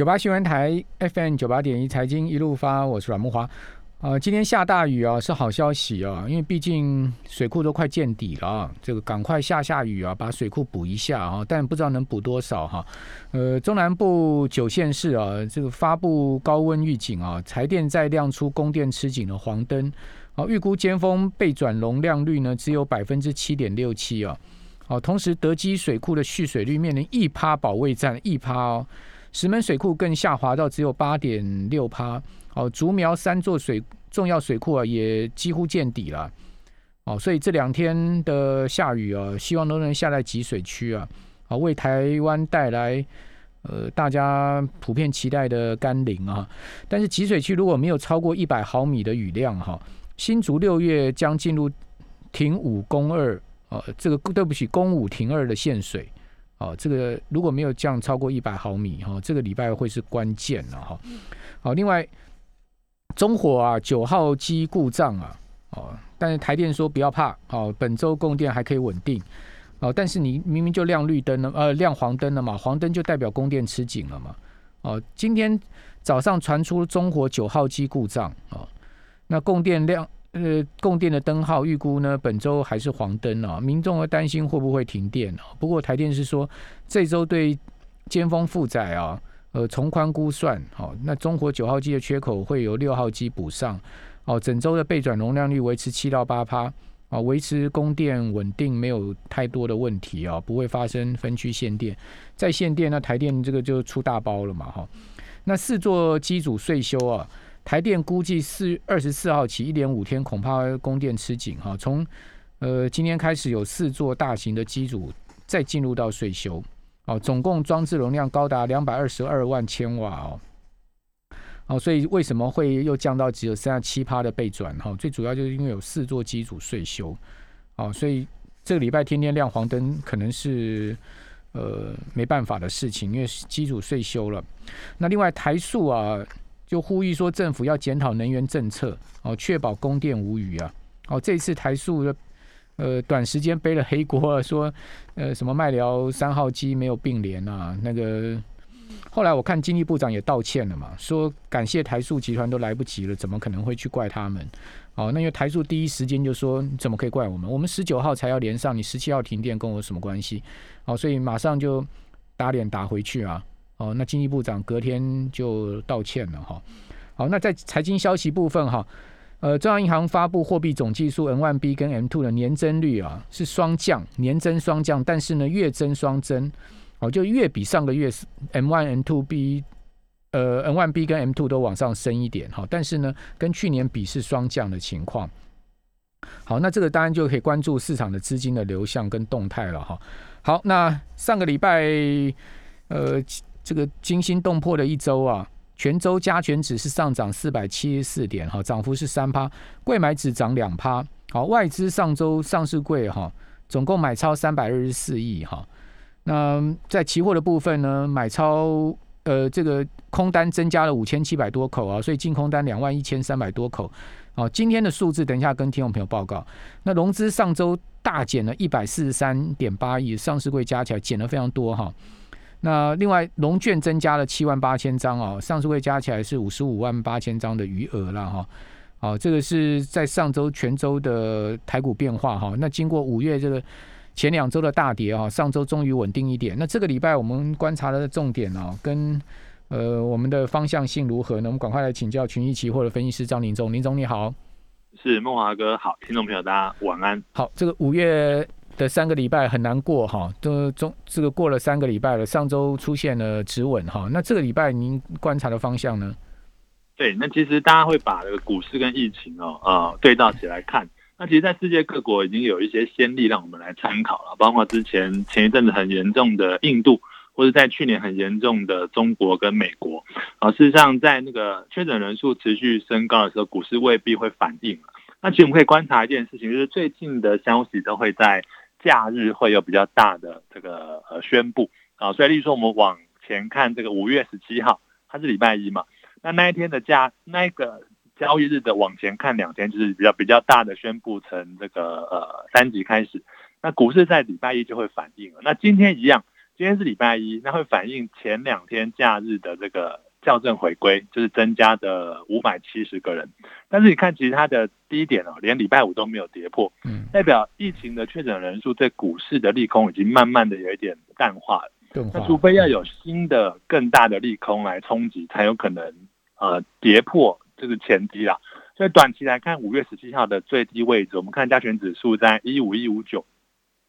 九八新闻台 FM 九八点一财经一路发，我是阮木华。呃，今天下大雨啊，是好消息啊，因为毕竟水库都快见底了啊，这个赶快下下雨啊，把水库补一下啊，但不知道能补多少哈。呃，中南部九县市啊，这个发布高温预警啊，台电再亮出供电吃紧的黄灯，好，预估尖峰备转容量率呢只有百分之七点六七啊，好，同时德基水库的蓄水率面临一趴保卫战，一趴哦，石门水库更下滑到只有八点六趴。哦，竹苗三座水重要水库啊，也几乎见底了。哦，所以这两天的下雨啊，希望都能下在集水区啊，啊，为台湾带来呃大家普遍期待的甘霖啊。但是集水区如果没有超过一百毫米的雨量哈，新竹六月将进入停五公二呃，这个对不起，公五停二的限水哦，这个如果没有降超过一百毫米哈，这个礼拜会是关键了哈。好，另外。中火啊，九号机故障啊，哦，但是台电说不要怕，哦，本周供电还可以稳定，哦，但是你明明就亮绿灯了，呃，亮黄灯了嘛，黄灯就代表供电吃紧了嘛，哦，今天早上传出中火九号机故障，哦，那供电量，呃，供电的灯号预估呢，本周还是黄灯啊，民众会担心会不会停电啊？不过台电是说这周对尖峰负载啊。呃，从宽估算，好，那中国九号机的缺口会由六号机补上，哦，整周的备转容量率维持七到八趴，啊，维持供电稳定，没有太多的问题啊，不会发生分区限电，在限电，那台电这个就出大包了嘛，哈，那四座机组岁修啊，台电估计四二十四号起一点五天恐怕供电吃紧哈，从呃今天开始有四座大型的机组再进入到岁修。哦，总共装置容量高达两百二十二万千瓦哦，哦，所以为什么会又降到只有剩下七趴的备转？哈，最主要就是因为有四座机组税修，哦，所以这个礼拜天天亮黄灯可能是呃没办法的事情，因为机组税修了。那另外台塑啊，就呼吁说政府要检讨能源政策，哦，确保供电无虞啊。哦，这次台塑的。呃，短时间背了黑锅，说呃什么卖疗三号机没有并联啊？那个后来我看经济部长也道歉了嘛，说感谢台塑集团都来不及了，怎么可能会去怪他们？哦，那因为台塑第一时间就说怎么可以怪我们？我们十九号才要连上，你十七号停电跟我有什么关系？哦，所以马上就打脸打回去啊！哦，那经济部长隔天就道歉了哈。好，那在财经消息部分哈。呃，中央银行发布货币总计数 N one B 跟 M two 的年增率啊，是双降，年增双降，但是呢，月增双增，哦，就月比上个月 M one N two B，呃，N one B 跟 M two 都往上升一点哈，但是呢，跟去年比是双降的情况。好，那这个当然就可以关注市场的资金的流向跟动态了哈。好，那上个礼拜，呃，这个惊心动魄的一周啊。全周加权指是上涨四百七十四点，哈，涨幅是三趴。贵买指涨两趴，好，外资上周上市柜哈，总共买超三百二十四亿，哈。那在期货的部分呢，买超呃这个空单增加了五千七百多口啊，所以净空单两万一千三百多口。好，今天的数字等一下跟听众朋友报告。那融资上周大减了一百四十三点八亿，上市柜加起来减了非常多哈。那另外，龙券增加了七万八千张哦，上市会加起来是五十五万八千张的余额了哈。哦，这个是在上周全周的台股变化哈。那经过五月这个前两周的大跌啊，上周终于稳定一点。那这个礼拜我们观察的重点哦，跟呃我们的方向性如何呢？我们赶快来请教群益期货的分析师张林总，林总你好，是梦华哥好，听众朋友大家晚安。好，这个五月。的三个礼拜很难过哈，都中这个过了三个礼拜了，上周出现了止稳哈，那这个礼拜您观察的方向呢？对，那其实大家会把这个股市跟疫情哦呃对照起来看，那其实，在世界各国已经有一些先例让我们来参考了，包括之前前一阵子很严重的印度，或者在去年很严重的中国跟美国啊，事实上在那个确诊人数持续升高的时候，股市未必会反应那其实我们可以观察一件事情，就是最近的消息都会在。假日会有比较大的这个呃宣布啊，所以例如说我们往前看这个五月十七号，它是礼拜一嘛，那那一天的假那个交易日的往前看两天，就是比较比较大的宣布成这个呃三级开始，那股市在礼拜一就会反应了。那今天一样，今天是礼拜一，那会反映前两天假日的这个校正回归，就是增加的五百七十个人。但是你看，其实它的低点哦，连礼拜五都没有跌破，嗯，代表疫情的确诊人数对股市的利空已经慢慢的有一点淡化了。那除非要有新的更大的利空来冲击，才有可能呃跌破这个前低啦。所以短期来看，五月十七号的最低位置，我们看加权指数在一五一五九，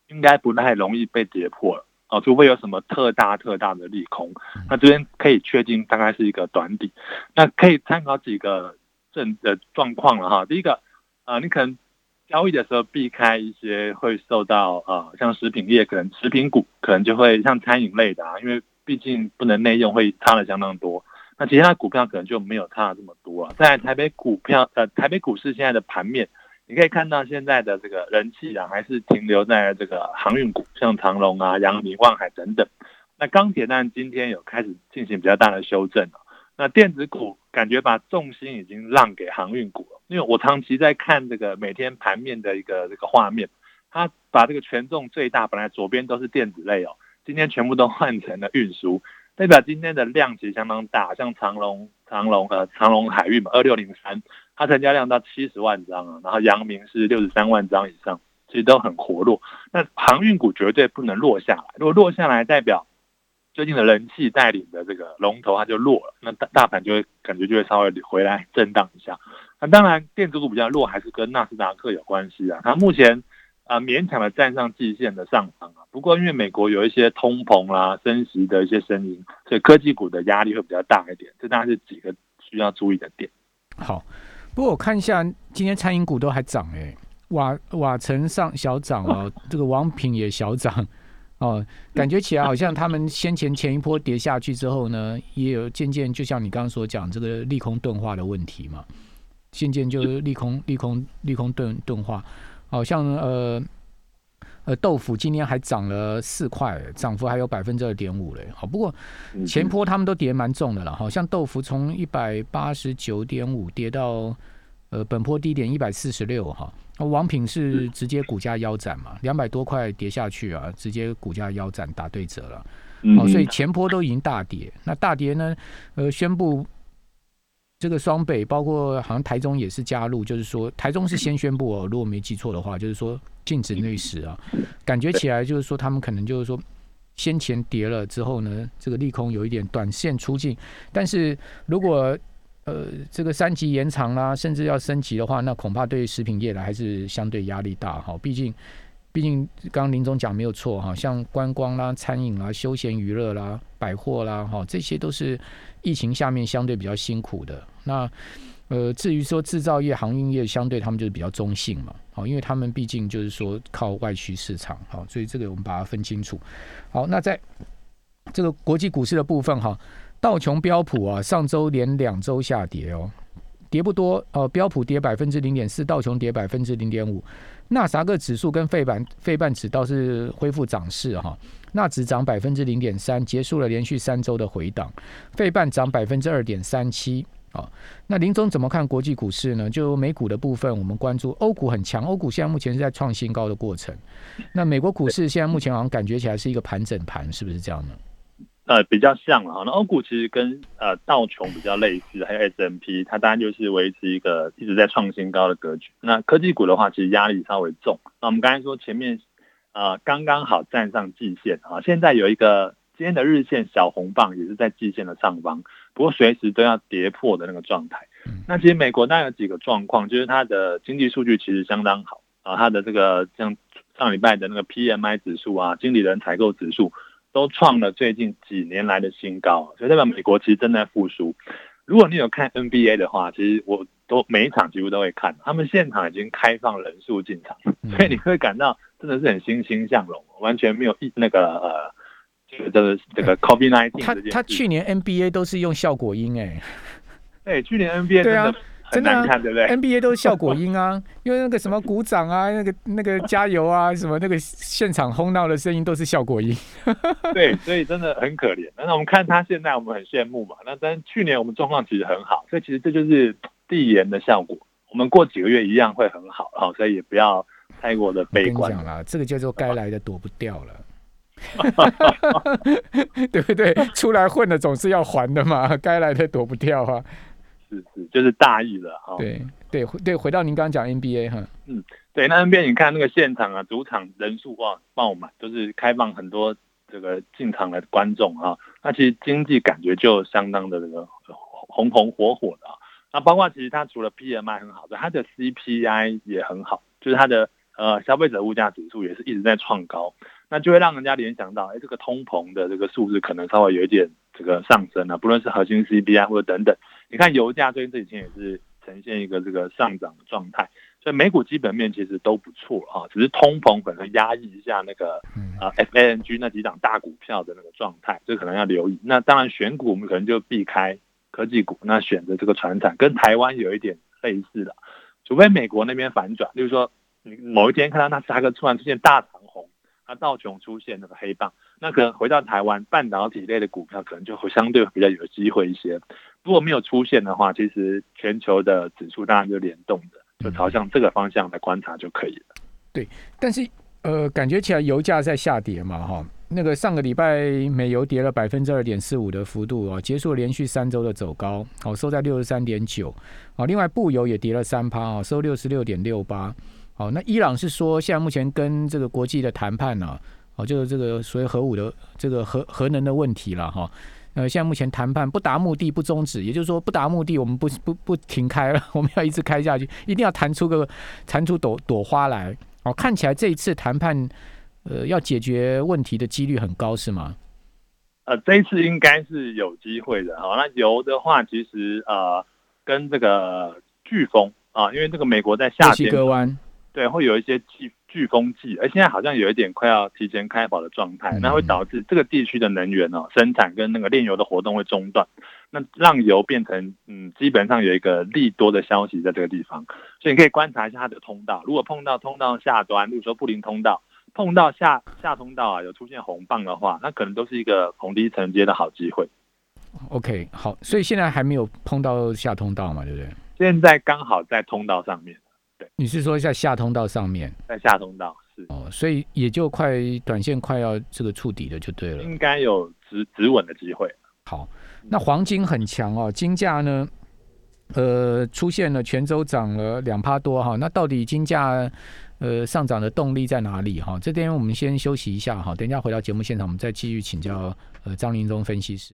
应该不太容易被跌破了哦，除非有什么特大特大的利空。那这边可以确定大概是一个短底，那可以参考几个正的状况了哈。第一个，呃，你可能。交易的时候避开一些会受到呃，像食品业可能食品股可能就会像餐饮类的啊，因为毕竟不能内用会差的相当多。那其他股票可能就没有差这么多啊。在台北股票呃台北股市现在的盘面，你可以看到现在的这个人气啊还是停留在这个航运股，像长隆啊、阳明、望海等等。那钢铁呢今天有开始进行比较大的修正了。那电子股感觉把重心已经让给航运股了。因为我长期在看这个每天盘面的一个这个画面，它把这个权重最大，本来左边都是电子类哦，今天全部都换成了运输，代表今天的量其实相当大，像长隆、长隆呃长隆海运嘛，二六零三，它成交量到七十万张啊，然后阳明是六十三万张以上，其实都很活络。那航运股绝对不能落下来，如果落下来，代表最近的人气带领的这个龙头它就落了，那大大盘就会感觉就会稍微回来震荡一下。那当然，电子股比较弱，还是跟纳斯达克有关系啊。它目前啊勉强的站上季线的上方啊。不过因为美国有一些通膨啦、升息的一些声音，所以科技股的压力会比较大一点。这当然是几个需要注意的点。好，不过我看一下今天餐饮股都还涨哎，瓦瓦城上小涨哦，这个王品也小涨。哦，感觉起来好像他们先前前一波跌下去之后呢，也有渐渐就像你刚刚所讲这个利空钝化的问题嘛。渐渐就利空利空利空钝钝化，好像呃呃豆腐今天还涨了四块，涨幅还有百分之二点五嘞。好，不过前坡他们都跌蛮重的了，好像豆腐从一百八十九点五跌到呃本坡低点一百四十六哈。王品是直接股价腰斩嘛，两百多块跌下去啊，直接股价腰斩打对折了。哦，所以前坡都已经大跌，那大跌呢，呃宣布。这个双北包括好像台中也是加入，就是说台中是先宣布哦，如果没记错的话，就是说禁止内食啊。感觉起来就是说他们可能就是说先前跌了之后呢，这个利空有一点短线出境，但是如果呃这个三级延长啦，甚至要升级的话，那恐怕对食品业来还是相对压力大哈。毕竟毕竟刚刚林总讲没有错哈，像观光啦、餐饮啦、休闲娱乐啦、百货啦哈，这些都是疫情下面相对比较辛苦的。那呃，至于说制造业、航运业，相对他们就是比较中性嘛，好，因为他们毕竟就是说靠外需市场，好，所以这个我们把它分清楚。好，那在这个国际股市的部分哈，道琼标普啊，上周连两周下跌哦，跌不多呃，标普跌百分之零点四，道琼跌百分之零点五，纳萨克指数跟费板费半指倒是恢复涨势哈，纳指涨百分之零点三，结束了连续三周的回档，费半涨百分之二点三七。好，那林总怎么看国际股市呢？就美股的部分，我们关注欧股很强，欧股现在目前是在创新高的过程。那美国股市现在目前好像感觉起来是一个盘整盘，是不是这样呢？呃，比较像哈。那欧股其实跟呃道琼比较类似，还有 S M P，它当然就是维持一个一直在创新高的格局。那科技股的话，其实压力稍微重。那我们刚才说前面呃刚刚好站上季线啊，现在有一个。今天的日线小红棒也是在季线的上方，不过随时都要跌破的那个状态。那其实美国当然有几个状况，就是它的经济数据其实相当好啊，它的这个像上礼拜的那个 PMI 指数啊，经理人采购指数都创了最近几年来的新高，所以代表美国其实正在复苏。如果你有看 NBA 的话，其实我都每一场几乎都会看，他们现场已经开放人数进场，所以你会感到真的是很欣欣向荣，完全没有一那个呃。这个这个 COVID nineteen，他他去年 NBA 都是用效果音哎，对，去年 NBA 对啊，真的看对不对？NBA 都是效果音啊，因为那个什么鼓掌啊，那个那个加油啊，什么那个现场轰闹的声音都是效果音。对，所以真的很可怜。那我们看他现在，我们很羡慕嘛。那但去年我们状况其实很好，所以其实这就是递延的效果。我们过几个月一样会很好，好，所以也不要太过的悲观。讲了，这个叫做该来的躲不掉了。对不对？出来混的总是要还的嘛，该来的躲不掉啊。是是，就是大意了哈。对对对，回到您刚刚讲 NBA 哈，嗯，对，那 NBA 你看那个现场啊，主场人数哇爆满，就是开放很多这个进场的观众啊，那其实经济感觉就相当的这个红红火火的啊。那包括其实它除了 PMI 很好的，它的 CPI 也很好，就是它的呃消费者物价指数也是一直在创高，那就会让人家联想到，哎，这个通膨的这个数字可能稍微有一点这个上升啊，不论是核心 CPI 或者等等。你看油价最近这几天也是呈现一个这个上涨的状态，所以美股基本面其实都不错啊，只是通膨可能压抑一下那个呃 FANG 那几档大股票的那个状态，这可能要留意。那当然选股我们可能就避开。科技股那选择这个船产跟台湾有一点类似的，除非美国那边反转，例如说你某一天看到纳斯达克突然出现大长红，那道琼出现那个黑棒，那可能回到台湾半导体类的股票可能就会相对比较有机会一些。如果没有出现的话，其实全球的指数当然就联动的，就朝向这个方向来观察就可以了。对，但是呃，感觉起来油价在下跌嘛，哈。那个上个礼拜美油跌了百分之二点四五的幅度啊，结束连续三周的走高，好收在六十三点九，好，另外布油也跌了三趴啊，收六十六点六八，好，那伊朗是说现在目前跟这个国际的谈判呢，哦，就是这个所谓核武的这个核核能的问题了哈，呃，现在目前谈判不达目的不终止，也就是说不达目的我们不不不停开了，我们要一直开下去，一定要弹出个弹出朵朵花来，哦，看起来这一次谈判。呃，要解决问题的几率很高，是吗？呃，这一次应该是有机会的。好，那油的话，其实呃，跟这个飓风啊，因为这个美国在夏天，对，会有一些季飓风季，而现在好像有一点快要提前开跑的状态，那会导致这个地区的能源哦生产跟那个炼油的活动会中断，那让油变成嗯，基本上有一个利多的消息在这个地方，所以你可以观察一下它的通道，如果碰到通道下端，例如说布林通道。碰到下下通道啊，有出现红棒的话，那可能都是一个红低承接的好机会。OK，好，所以现在还没有碰到下通道嘛，对不对？现在刚好在通道上面。对，你是说在下通道上面？在下通道是哦，所以也就快短线快要这个触底了，就对了。应该有止止稳的机会。好，那黄金很强哦，金价呢，呃，出现了全周涨了两趴多哈，那到底金价？呃，上涨的动力在哪里？哈，这边我们先休息一下哈，等一下回到节目现场，我们再继续请教呃张林忠分析师。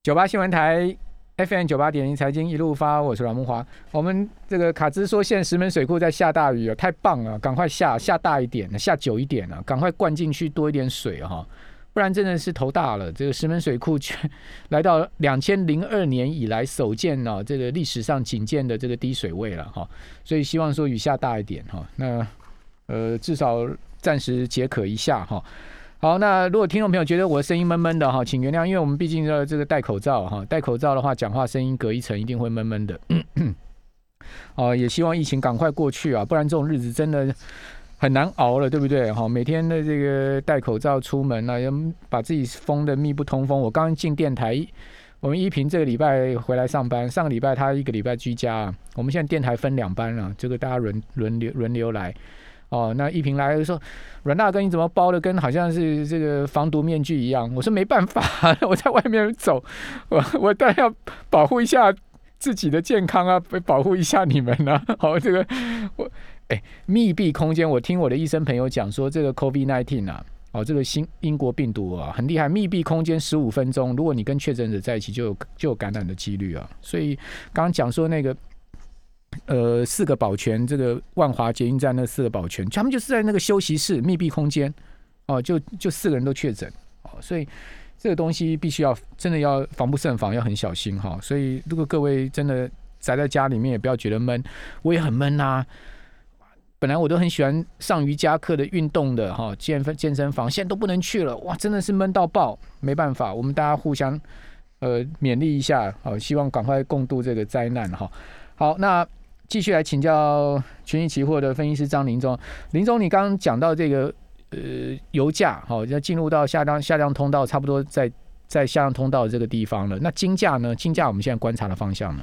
九八新闻台 FM 九八点一财经一路发，我是阮木华。我们这个卡兹说，现在石门水库在下大雨啊，太棒了，赶快下下大一点，下久一点啊，赶快灌进去多一点水哈。不然真的是头大了，这个石门水库却 来到两千零二年以来首见呢，这个历史上仅见的这个低水位了哈，所以希望说雨下大一点哈，那呃至少暂时解渴一下哈。好，那如果听众朋友觉得我的声音闷闷的哈，请原谅，因为我们毕竟要这个戴口罩哈，戴口罩的话讲话声音隔一层一定会闷闷的。哦，也希望疫情赶快过去啊，不然这种日子真的。很难熬了，对不对？哈，每天的这个戴口罩出门啊，要把自己封的密不通风。我刚进电台，我们依萍这个礼拜回来上班，上个礼拜他一个礼拜居家。我们现在电台分两班了，这个大家轮轮流轮流来。哦，那一平来说，阮大哥你怎么包的跟好像是这个防毒面具一样？我说没办法，我在外面走，我我当然要保护一下自己的健康啊，保护一下你们啊。好，这个我。哎，密闭空间，我听我的医生朋友讲说，这个 COVID nineteen 啊，哦，这个新英国病毒啊，很厉害。密闭空间十五分钟，如果你跟确诊者在一起，就有就有感染的几率啊。所以刚刚讲说那个，呃，四个保全，这个万华捷运站那四个保全，他们就是在那个休息室密闭空间，哦，就就四个人都确诊，哦，所以这个东西必须要真的要防不胜防，要很小心哈。所以如果各位真的宅在家里面，也不要觉得闷，我也很闷呐。本来我都很喜欢上瑜伽课的运动的哈，健身健身房现在都不能去了，哇，真的是闷到爆，没办法，我们大家互相呃勉励一下，好，希望赶快共度这个灾难哈。好，那继续来请教群益期货的分析师张林中，林中，你刚刚讲到这个呃油价好要进入到下降下降通道，差不多在在下降通道这个地方了，那金价呢？金价我们现在观察的方向呢？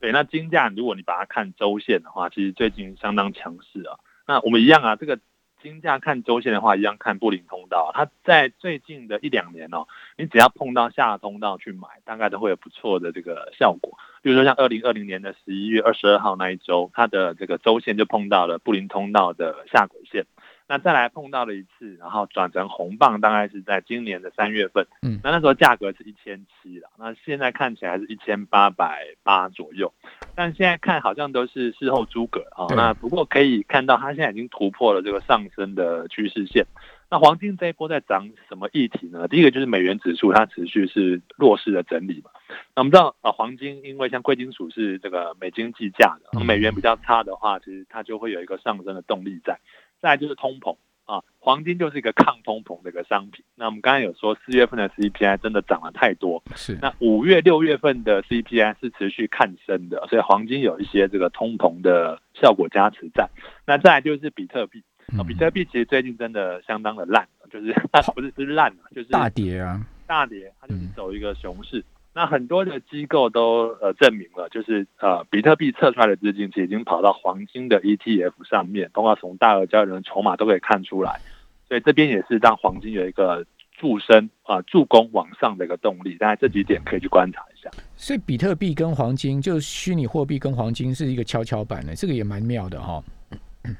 对，那金价如果你把它看周线的话，其实最近相当强势啊。那我们一样啊，这个金价看周线的话，一样看布林通道。它在最近的一两年哦，你只要碰到下通道去买，大概都会有不错的这个效果。比如说像二零二零年的十一月二十二号那一周，它的这个周线就碰到了布林通道的下轨线。那再来碰到了一次，然后转成红棒，大概是在今年的三月份。嗯，那那时候价格是一千七了，那现在看起来是一千八百八左右，但现在看好像都是事后诸葛啊。那不过可以看到，它现在已经突破了这个上升的趋势线。那黄金这一波在涨什么议题呢？第一个就是美元指数它持续是弱势的整理嘛。那我们知道啊，黄金因为像贵金属是这个美金计价的，美元比较差的话，其实它就会有一个上升的动力在。再就是通膨啊，黄金就是一个抗通膨的一个商品。那我们刚才有说四月份的 CPI 真的涨了太多，是。那五月、六月份的 CPI 是持续看升的，所以黄金有一些这个通膨的效果加持在。那再来就是比特币啊，比特币其实最近真的相当的烂，就是它不是是烂就是大跌啊，大跌，它就是走一个熊市。那很多的机构都呃证明了，就是呃比特币测出来的资金其实已经跑到黄金的 ETF 上面，包括从大额交易人筹码都可以看出来，所以这边也是让黄金有一个助升啊助攻往上的一个动力。大家这几点可以去观察一下。所以比特币跟黄金，就是虚拟货币跟黄金是一个跷跷板的，这个也蛮妙的哈。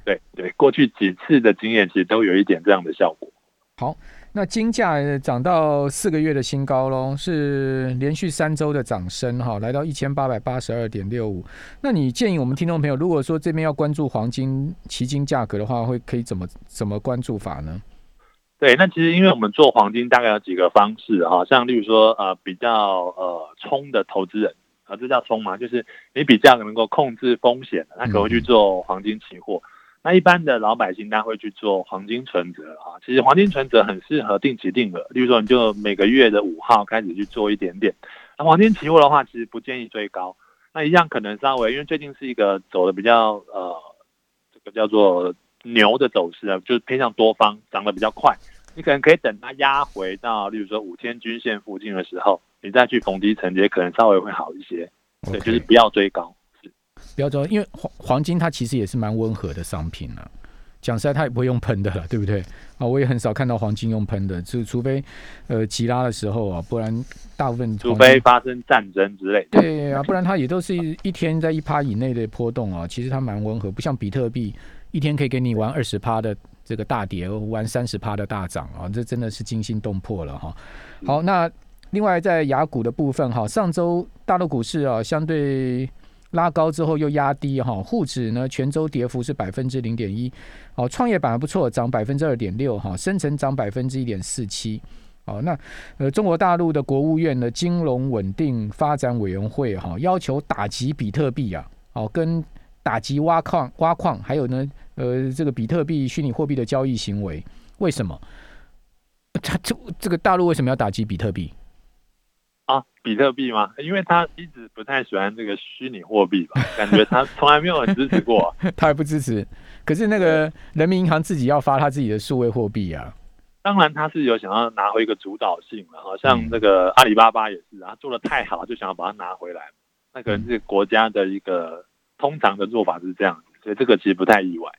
对对，过去几次的经验其实都有一点这样的效果。好。那金价涨到四个月的新高喽，是连续三周的涨升哈，来到一千八百八十二点六五。那你建议我们听众朋友，如果说这边要关注黄金期金价格的话，会可以怎么怎么关注法呢？对，那其实因为我们做黄金大概有几个方式哈，像例如说呃比较呃冲的投资人啊，这叫冲嘛，就是你比较能够控制风险的，他可能去做黄金期货。那一般的老百姓，他会去做黄金存折啊。其实黄金存折很适合定期定额，例如说你就每个月的五号开始去做一点点。那黄金期货的话，其实不建议追高。那一样可能稍微，因为最近是一个走的比较呃，这个叫做牛的走势啊，就是偏向多方，涨得比较快。你可能可以等它压回到，例如说五天均线附近的时候，你再去逢低承接，可能稍微会好一些。对，就是不要追高。不要说，因为黄黄金它其实也是蛮温和的商品了。讲实在，它也不会用喷的了，对不对？啊，我也很少看到黄金用喷的，就除非呃急拉的时候啊，不然大部分除非发生战争之类。对啊，不然它也都是一天在一趴以内的波动啊。其实它蛮温和，不像比特币一天可以给你玩二十趴的这个大跌，玩三十趴的大涨啊，这真的是惊心动魄了哈。好，那另外在雅股的部分哈，上周大陆股市啊相对。拉高之后又压低哈，沪指呢全周跌幅是百分之零点一，哦，创业板还不错，涨百分之二点六哈，深成涨百分之一点四七，哦，那呃中国大陆的国务院的金融稳定发展委员会哈要求打击比特币啊，哦跟打击挖矿挖矿，还有呢呃这个比特币虚拟货币的交易行为，为什么？他 这这个大陆为什么要打击比特币？啊，比特币吗？因为他一直不太喜欢这个虚拟货币吧，感觉他从来没有很支持过。他还不支持，可是那个人民银行自己要发他自己的数位货币啊。当然他是有想要拿回一个主导性的，好像那个阿里巴巴也是啊，做的太好就想要把它拿回来。那可能是国家的一个通常的做法是这样子，所以这个其实不太意外。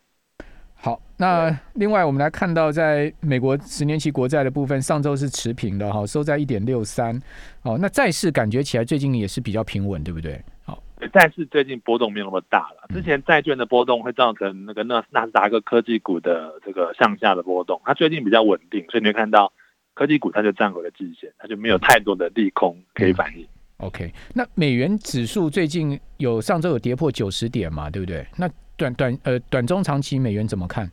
好，那另外我们来看到，在美国十年期国债的部分，上周是持平的哈，收在一点六三。哦，那债市感觉起来最近也是比较平稳，对不对？好，债市最近波动没有那么大了。之前债券的波动会造成那个纳纳斯达克科技股的这个向下的波动，它最近比较稳定，所以你会看到科技股它就站回了季线，它就没有太多的利空可以反映。OK，那美元指数最近有上周有跌破九十点嘛，对不对？那短短呃短中长期美元怎么看？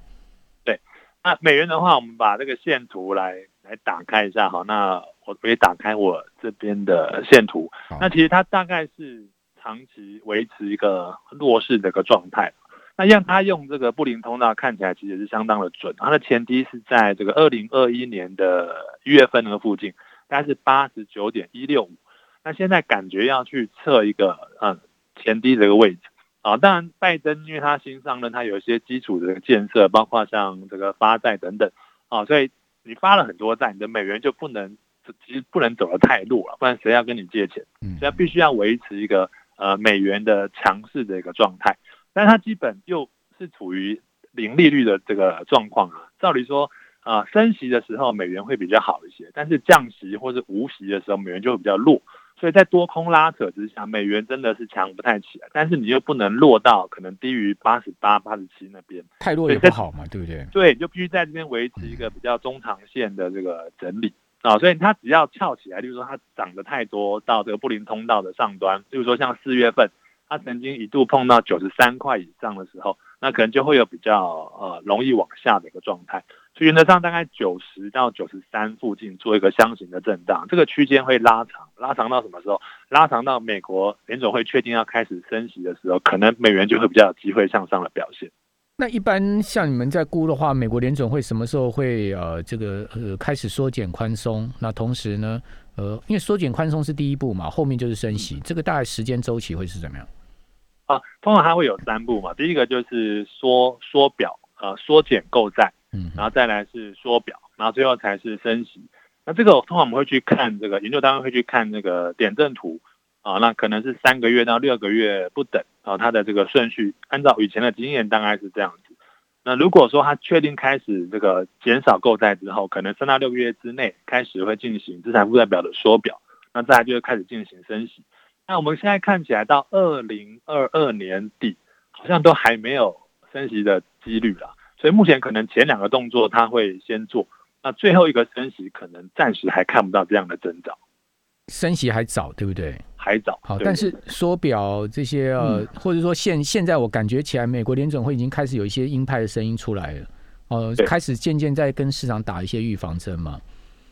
对，那美元的话，我们把这个线图来来打开一下，好，那我可以打开我这边的线图。那其实它大概是长期维持一个弱势的一个状态。那让它用这个布林通道看起来其实是相当的准。它的前低是在这个二零二一年的一月份那个附近，大概是八十九点一六五。那现在感觉要去测一个嗯前低的一个位置。啊，当然，拜登因为他新上任，他有一些基础的建设，包括像这个发债等等，啊，所以你发了很多债，你的美元就不能，其实不能走得太弱了，不然谁要跟你借钱？嗯，所以必须要维持一个呃美元的强势的一个状态，但是它基本又是处于零利率的这个状况啊，照理说啊，升息的时候美元会比较好一些，但是降息或者无息的时候美元就会比较弱。所以在多空拉扯之下，美元真的是强不太起来，但是你又不能落到可能低于八十八、八十七那边，太弱也不好嘛，对不对？对，就必须在这边维持一个比较中长线的这个整理啊。所以它只要翘起来，例如说它涨得太多到这个布林通道的上端，例如说像四月份。它曾经一度碰到九十三块以上的时候，那可能就会有比较呃容易往下的一个状态。所以原则上大概九十到九十三附近做一个箱型的震荡，这个区间会拉长，拉长到什么时候？拉长到美国联总会确定要开始升息的时候，可能美元就会比较有机会向上的表现。那一般像你们在估的话，美国联总会什么时候会呃这个呃开始缩减宽松？那同时呢，呃因为缩减宽松是第一步嘛，后面就是升息，这个大概时间周期会是怎么样？啊，通常它会有三步嘛，第一个就是缩缩表，呃，缩减购债，嗯，然后再来是缩表，然后最后才是升息。那这个通常我们会去看这个研究单位会去看那个点阵图，啊，那可能是三个月到六个月不等，啊，它的这个顺序按照以前的经验大概是这样子。那如果说它确定开始这个减少购债之后，可能三到六个月之内开始会进行资产负债表的缩表，那再来就会开始进行升息。那我们现在看起来到二零二二年底，好像都还没有升息的几率了。所以目前可能前两个动作他会先做，那最后一个升息可能暂时还看不到这样的增长。升息还早，对不对？还早。好，但是缩表这些呃，或者说现现在我感觉起来，美国联准会已经开始有一些鹰派的声音出来了，呃，开始渐渐在跟市场打一些预防针嘛。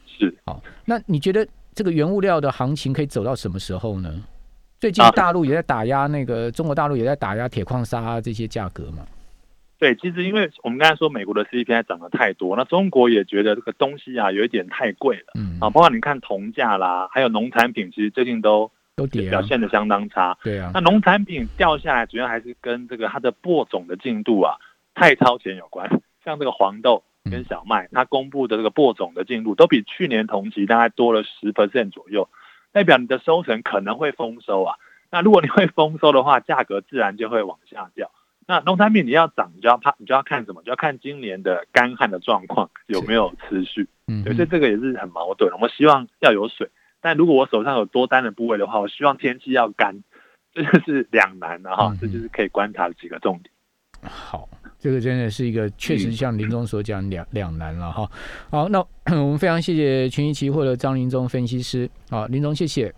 是。好，那你觉得这个原物料的行情可以走到什么时候呢？最近大陆也在打压那个中国大陆也在打压铁矿砂这些价格嘛？对，其实因为我们刚才说美国的 CPI 涨得太多，那中国也觉得这个东西啊有一点太贵了，嗯啊，包括你看铜价啦，还有农产品，其实最近都都跌，表现的相当差。对啊，那农产品掉下来，主要还是跟这个它的播种的进度啊太超前有关。像这个黄豆跟小麦，它公布的这个播种的进度都比去年同期大概多了十 percent 左右。代表你的收成可能会丰收啊，那如果你会丰收的话，价格自然就会往下掉。那农产品你要涨，你就要怕，你就要看什么？就要看今年的干旱的状况有没有持续。嗯，所以这个也是很矛盾。我们希望要有水，但如果我手上有多单的部位的话，我希望天气要干，这就是两难的哈。这就是可以观察的几个重点。好。这个真的是一个确实像林总所讲两两难了哈。好，那 我们非常谢谢群益期货的张林忠分析师。好，林总谢谢。